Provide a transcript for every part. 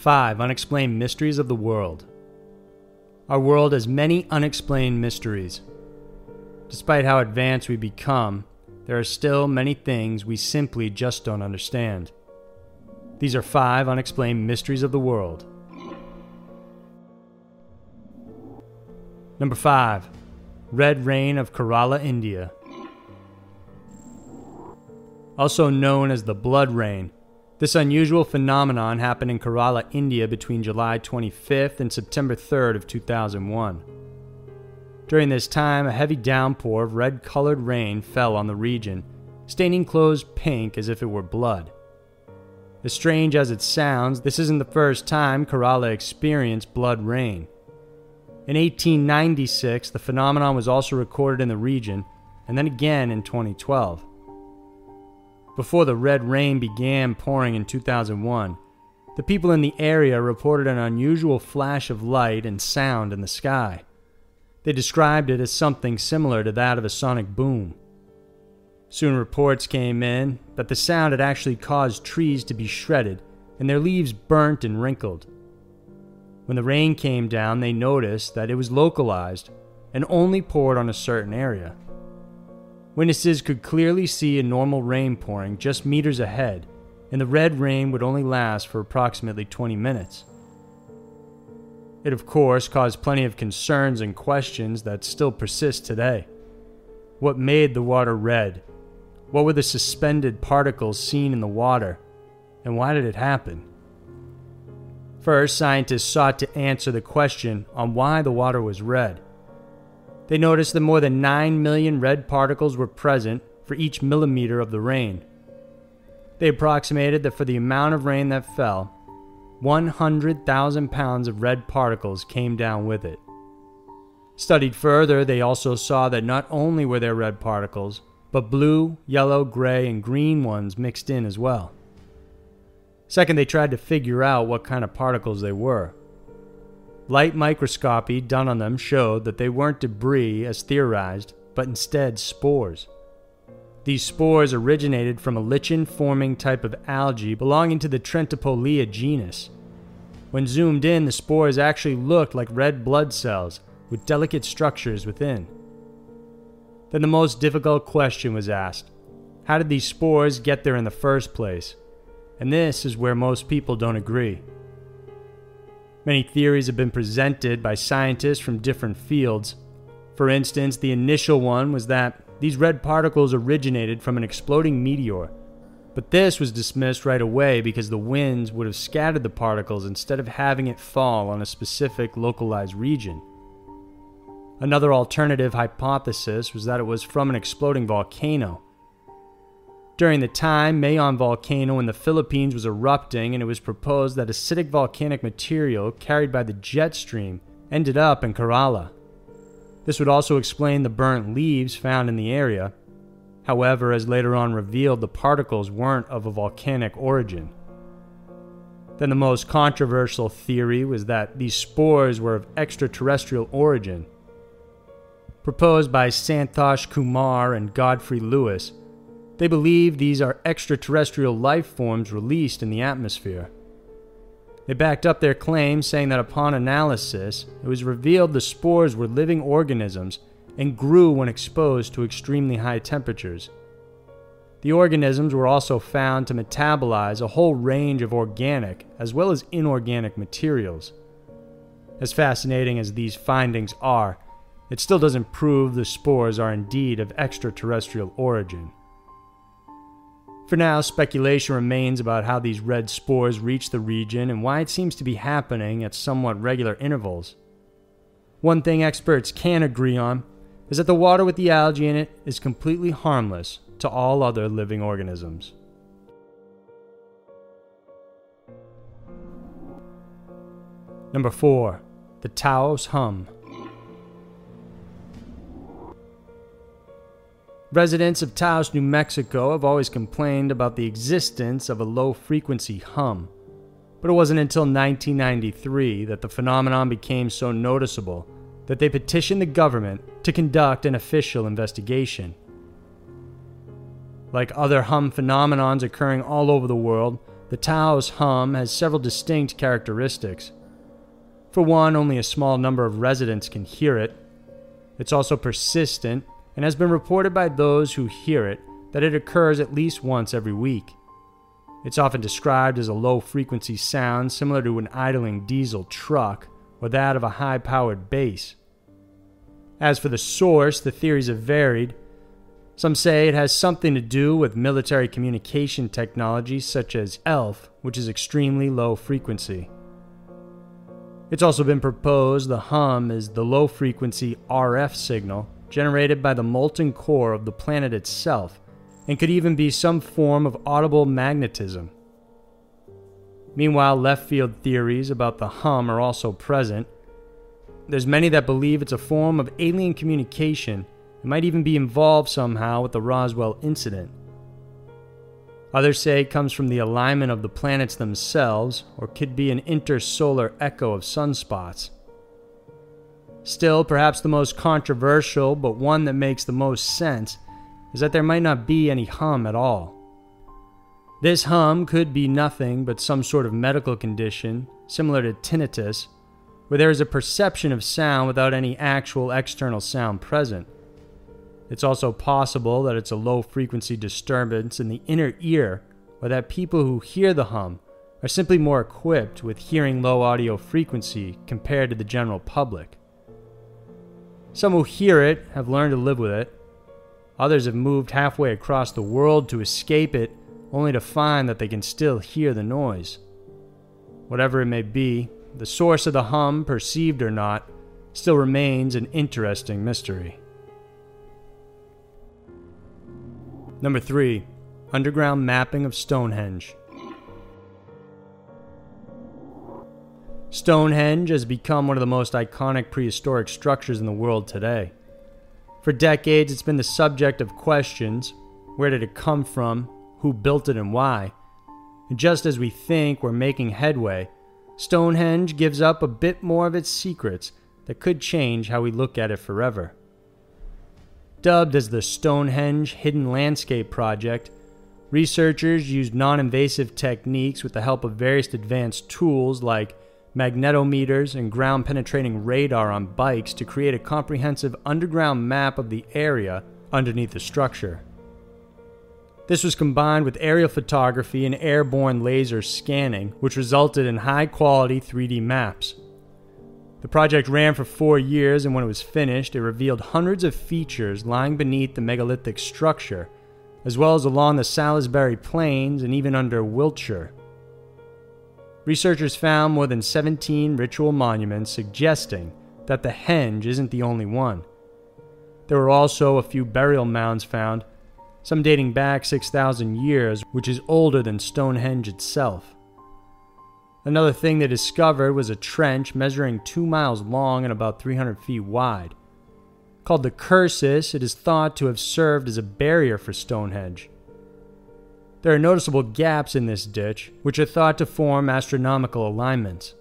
5. Unexplained Mysteries of the World. Our world has many unexplained mysteries. Despite how advanced we become, there are still many things we simply just don't understand. These are five unexplained mysteries of the world. Number 5. Red Rain of Kerala, India. Also known as the Blood Rain, this unusual phenomenon happened in Kerala, India between July 25th and September 3rd of 2001. During this time, a heavy downpour of red colored rain fell on the region, staining clothes pink as if it were blood. As strange as it sounds, this isn't the first time Kerala experienced blood rain. In 1896, the phenomenon was also recorded in the region, and then again in 2012. Before the red rain began pouring in 2001, the people in the area reported an unusual flash of light and sound in the sky. They described it as something similar to that of a sonic boom. Soon reports came in that the sound had actually caused trees to be shredded and their leaves burnt and wrinkled. When the rain came down, they noticed that it was localized and only poured on a certain area. Witnesses could clearly see a normal rain pouring just meters ahead, and the red rain would only last for approximately 20 minutes. It, of course, caused plenty of concerns and questions that still persist today. What made the water red? What were the suspended particles seen in the water? And why did it happen? First, scientists sought to answer the question on why the water was red. They noticed that more than 9 million red particles were present for each millimeter of the rain. They approximated that for the amount of rain that fell, 100,000 pounds of red particles came down with it. Studied further, they also saw that not only were there red particles, but blue, yellow, gray, and green ones mixed in as well. Second, they tried to figure out what kind of particles they were. Light microscopy done on them showed that they weren't debris as theorized, but instead spores. These spores originated from a lichen forming type of algae belonging to the Trentepohlia genus. When zoomed in, the spores actually looked like red blood cells with delicate structures within. Then the most difficult question was asked How did these spores get there in the first place? And this is where most people don't agree. Many theories have been presented by scientists from different fields. For instance, the initial one was that these red particles originated from an exploding meteor, but this was dismissed right away because the winds would have scattered the particles instead of having it fall on a specific localized region. Another alternative hypothesis was that it was from an exploding volcano, during the time, Mayon volcano in the Philippines was erupting, and it was proposed that acidic volcanic material carried by the jet stream ended up in Kerala. This would also explain the burnt leaves found in the area. However, as later on revealed, the particles weren't of a volcanic origin. Then the most controversial theory was that these spores were of extraterrestrial origin. Proposed by Santhosh Kumar and Godfrey Louis, they believe these are extraterrestrial life forms released in the atmosphere. They backed up their claim, saying that upon analysis, it was revealed the spores were living organisms and grew when exposed to extremely high temperatures. The organisms were also found to metabolize a whole range of organic as well as inorganic materials. As fascinating as these findings are, it still doesn't prove the spores are indeed of extraterrestrial origin. For now, speculation remains about how these red spores reach the region and why it seems to be happening at somewhat regular intervals. One thing experts can agree on is that the water with the algae in it is completely harmless to all other living organisms. Number 4. The Taos Hum. Residents of Taos, New Mexico have always complained about the existence of a low frequency hum, but it wasn't until 1993 that the phenomenon became so noticeable that they petitioned the government to conduct an official investigation. Like other hum phenomenons occurring all over the world, The Taos hum has several distinct characteristics. For one, only a small number of residents can hear it. It's also persistent and has been reported by those who hear it that it occurs at least once every week. It's often described as a low frequency sound similar to an idling diesel truck or that of a high powered bass. As for the source, the theories have varied, some say it has something to do with military communication technology such as ELF, which is extremely low frequency. It's also been proposed the hum is the low frequency RF signal generated by the molten core of the planet itself, and could even be some form of audible magnetism. Meanwhile, left field theories about the hum are also present. There's many that believe it's a form of alien communication it might even be involved somehow with the Roswell incident. Others say it comes from the alignment of the planets themselves, or could be an intersolar echo of sunspots. Still, perhaps the most controversial, but one that makes the most sense, is that there might not be any hum at all. This hum could be nothing but some sort of medical condition, similar to tinnitus, where there is a perception of sound without any actual external sound present. It's also possible that it's a low frequency disturbance in the inner ear, or that people who hear the hum are simply more equipped with hearing low audio frequency compared to the general public. Some who hear it have learned to live with it. Others have moved halfway across the world to escape it, only to find that they can still hear the noise. Whatever it may be, the source of the hum, perceived or not, still remains an interesting mystery. Number 3. Underground mapping of Stonehenge. Stonehenge has become one of the most iconic prehistoric structures in the world today. For decades, it's been the subject of questions where did it come from, who built it, and why. And just as we think we're making headway, Stonehenge gives up a bit more of its secrets that could change how we look at it forever. Dubbed as the Stonehenge Hidden Landscape Project, researchers used non invasive techniques with the help of various advanced tools like magnetometers and ground penetrating radar on bikes to create a comprehensive underground map of the area underneath the structure. This was combined with aerial photography and airborne laser scanning, which resulted in high quality 3D maps. The project ran for four years, and when it was finished, it revealed hundreds of features lying beneath the megalithic structure, as well as along the Salisbury Plains and even under Wiltshire. Researchers found more than 17 ritual monuments suggesting that the henge isn't the only one. There were also a few burial mounds found, some dating back 6,000 years, which is older than Stonehenge itself. Another thing they discovered was a trench measuring 2 miles long and about 300 feet wide. Called the Cursus, it is thought to have served as a barrier for Stonehenge. There are noticeable gaps in this ditch, which are thought to form astronomical alignments.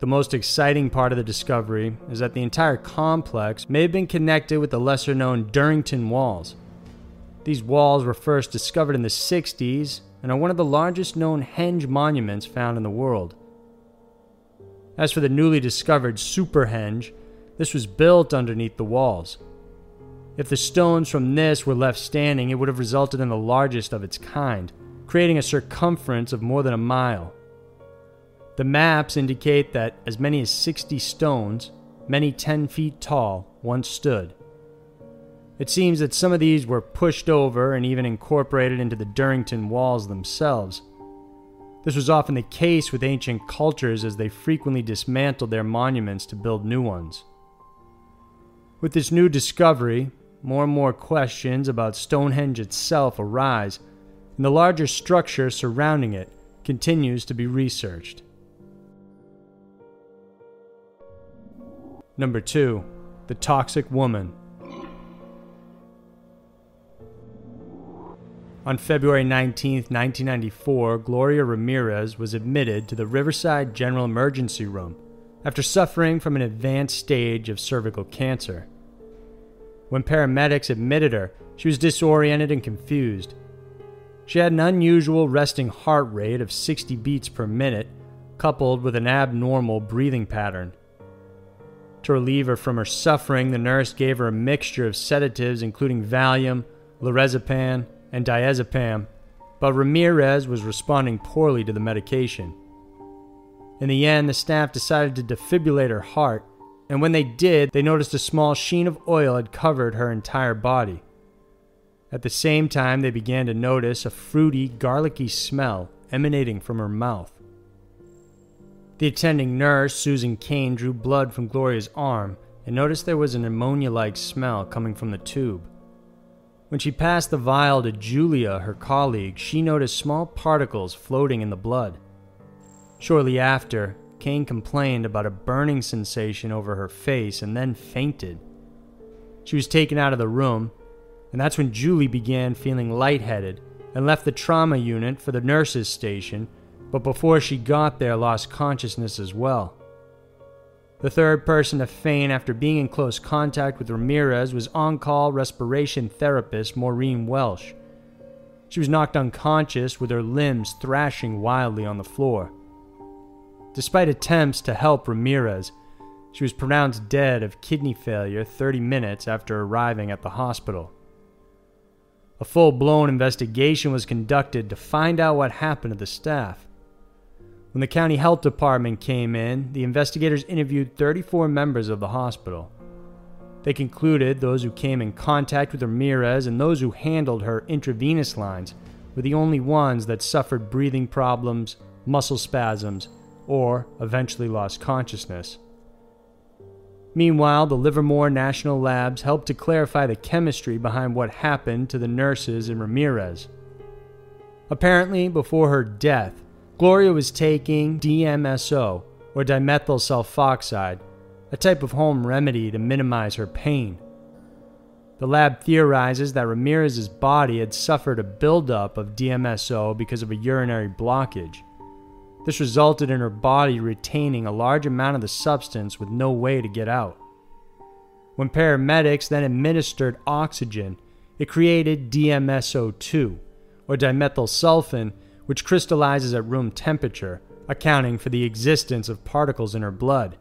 The most exciting part of the discovery is that the entire complex may have been connected with the lesser known Durrington Walls. These walls were first discovered in the 60s and are one of the largest known henge monuments found in the world. As for the newly discovered Superhenge, this was built underneath the walls. If the stones from this were left standing, it would have resulted in the largest of its kind, creating a circumference of more than a mile. The maps indicate that as many as 60 stones, many 10 feet tall, once stood. It seems that some of these were pushed over and even incorporated into the Durrington walls themselves. This was often the case with ancient cultures as they frequently dismantled their monuments to build new ones. With this new discovery, more and more questions about Stonehenge itself arise, and the larger structure surrounding it continues to be researched. Number 2. The Toxic Woman. On February 19, 1994, Gloria Ramirez was admitted to the Riverside General Emergency Room after suffering from an advanced stage of cervical cancer. When paramedics admitted her, she was disoriented and confused. She had an unusual resting heart rate of 60 beats per minute, coupled with an abnormal breathing pattern. To relieve her from her suffering, the nurse gave her a mixture of sedatives including Valium, lorazepam, and diazepam, but Ramirez was responding poorly to the medication. In the end, the staff decided to defibrillate her heart, and when they did, they noticed a small sheen of oil had covered her entire body. At the same time, they began to notice a fruity, garlicky smell emanating from her mouth. The attending nurse, Susan Kane, drew blood from Gloria's arm and noticed there was an ammonia like smell coming from the tube. When she passed the vial to Julia, her colleague, she noticed small particles floating in the blood. Shortly after, Kane complained about a burning sensation over her face and then fainted. She was taken out of the room, and that's when Julie began feeling lightheaded and left the trauma unit for the nurse's station, but before she got there, lost consciousness as well. The third person to faint after being in close contact with Ramirez was on call respiration therapist Maureen Welch. She was knocked unconscious with her limbs thrashing wildly on the floor. Despite attempts to help Ramirez, she was pronounced dead of kidney failure 30 minutes after arriving at the hospital. A full blown investigation was conducted to find out what happened to the staff. When the county health department came in, the investigators interviewed 34 members of the hospital. They concluded those who came in contact with Ramirez and those who handled her intravenous lines were the only ones that suffered breathing problems, muscle spasms, or eventually lost consciousness. Meanwhile, the Livermore National Labs helped to clarify the chemistry behind what happened to the nurses and Ramirez. Apparently, before her death, Gloria was taking DMSO, or dimethyl sulfoxide, a type of home remedy to minimize her pain. The lab theorizes that Ramirez's body had suffered a buildup of DMSO because of a urinary blockage. This resulted in her body retaining a large amount of the substance with no way to get out. When paramedics then administered oxygen, it created DMSO2, or dimethyl dimethylsulfone, which crystallizes at room temperature, accounting for the existence of particles in her blood.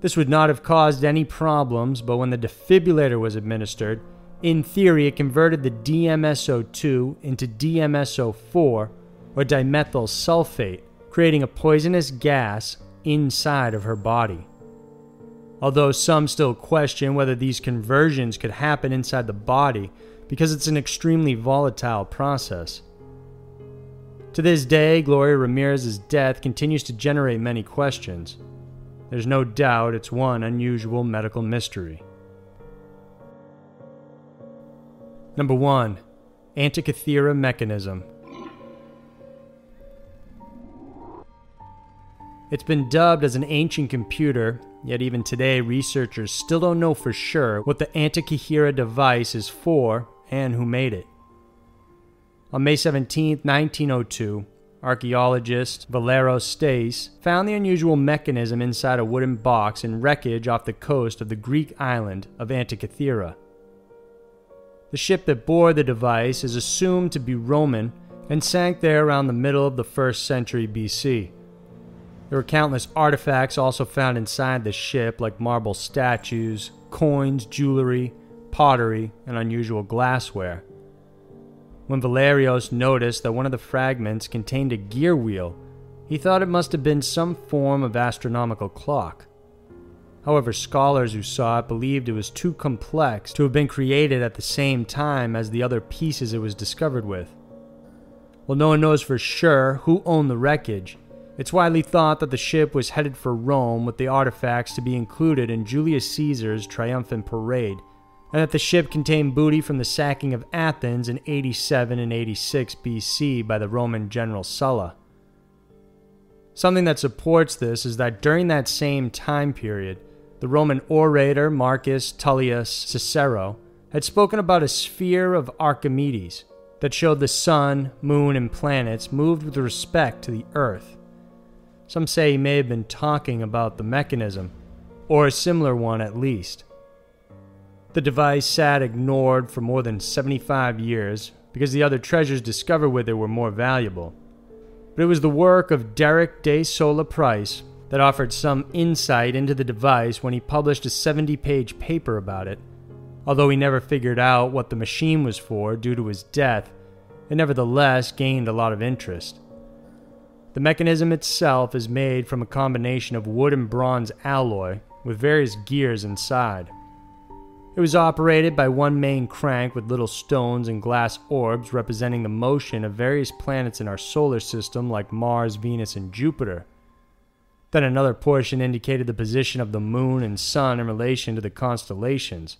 This would not have caused any problems, but when the defibrillator was administered, in theory it converted the DMSO2 into DMSO4, or dimethyl sulfate, creating a poisonous gas inside of her body. Although some still question whether these conversions could happen inside the body because it's an extremely volatile process. To this day, Gloria Ramirez's death continues to generate many questions. There's no doubt it's one unusual medical mystery. Number 1. Antikythera Mechanism It's been dubbed as an ancient computer, yet even today researchers still don't know for sure what the Antikythera device is for and who made it. On May 17, 1902, archaeologist Valerio Stais found the unusual mechanism inside a wooden box in wreckage off the coast of the Greek island of Antikythera. The ship that bore the device is assumed to be Roman and sank there around the middle of the 1st century BC. There were countless artifacts also found inside the ship, like marble statues, coins, jewelry, pottery, and unusual glassware. When Valerios noticed that one of the fragments contained a gear wheel, he thought it must have been some form of astronomical clock. However, scholars who saw it believed it was too complex to have been created at the same time as the other pieces it was discovered with. While no one knows for sure who owned the wreckage, it's widely thought that the ship was headed for Rome with the artifacts to be included in Julius Caesar's triumphant parade and that the ship contained booty from the sacking of Athens in 87 and 86 BC by the Roman general Sulla. Something that supports this is that during that same time period, the Roman orator Marcus Tullius Cicero had spoken about a sphere of Archimedes that showed the sun, moon, and planets moved with respect to the earth. Some say he may have been talking about the mechanism, or a similar one at least. The device sat ignored for more than 75 years, because the other treasures discovered with it were more valuable. But it was the work of Derek de Sola Price that offered some insight into the device when he published a 70 page paper about it. Although he never figured out what the machine was for due to his death, it nevertheless gained a lot of interest. The mechanism itself is made from a combination of wood and bronze alloy with various gears inside. It was operated by one main crank with little stones and glass orbs representing the motion of various planets in our solar system like Mars, Venus, and Jupiter. Then another portion indicated the position of the moon and sun in relation to the constellations.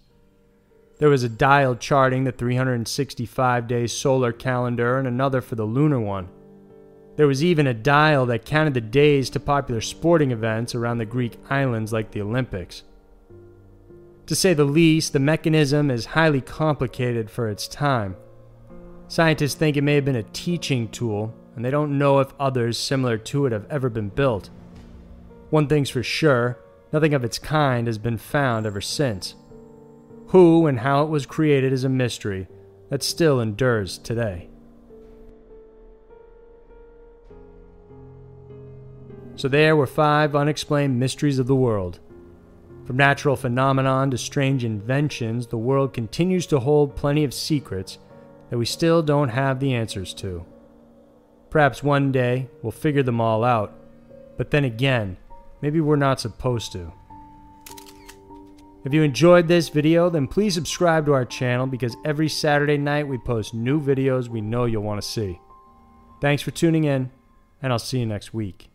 There was a dial charting the 365 day solar calendar and another for the lunar one. There was even a dial that counted the days to popular sporting events around the Greek islands like the Olympics. To say the least, the mechanism is highly complicated for its time. Scientists think it may have been a teaching tool, and they don't know if others similar to it have ever been built. One thing's for sure nothing of its kind has been found ever since. Who and how it was created is a mystery that still endures today. So, there were five unexplained mysteries of the world. From natural phenomenon to strange inventions, the world continues to hold plenty of secrets that we still don't have the answers to. Perhaps one day we'll figure them all out, but then again, Maybe we're not supposed to. If you enjoyed this video, then please subscribe to our channel because every Saturday night we post new videos we know you'll want to see. Thanks for tuning in, and I'll see you next week.